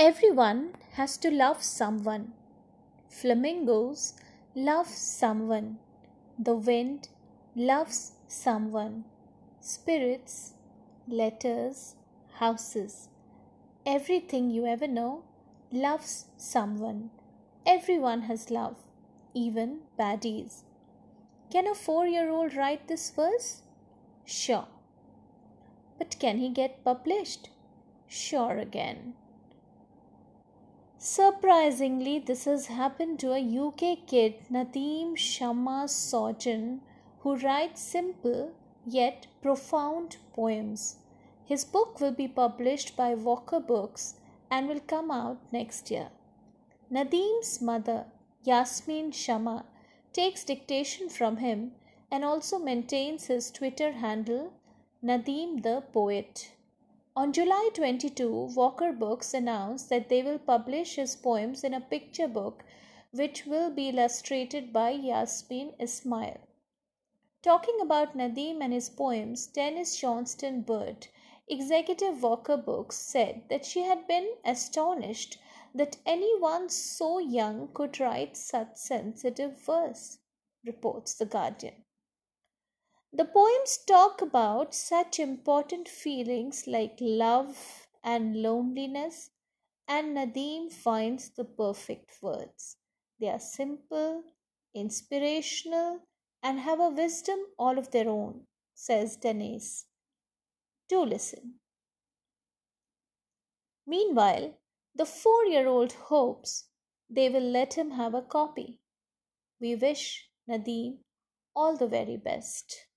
Everyone has to love someone. Flamingos love someone. The wind loves someone. Spirits, letters, houses. Everything you ever know loves someone. Everyone has love, even baddies. Can a four year old write this verse? Sure. But can he get published? Sure again. Surprisingly, this has happened to a UK kid, Nadeem Shama Sojan, who writes simple yet profound poems. His book will be published by Walker Books and will come out next year. Nadeem's mother, Yasmin Shama, takes dictation from him and also maintains his Twitter handle, Nadeem the Poet. On July 22, Walker Books announced that they will publish his poems in a picture book which will be illustrated by Yasmeen Ismail. Talking about Nadim and his poems, Denise Johnstone Burt, executive Walker Books, said that she had been astonished that anyone so young could write such sensitive verse, reports The Guardian. The poems talk about such important feelings like love and loneliness, and Nadeem finds the perfect words. They are simple, inspirational, and have a wisdom all of their own, says Denise. Do listen. Meanwhile, the four year old hopes they will let him have a copy. We wish Nadeem all the very best.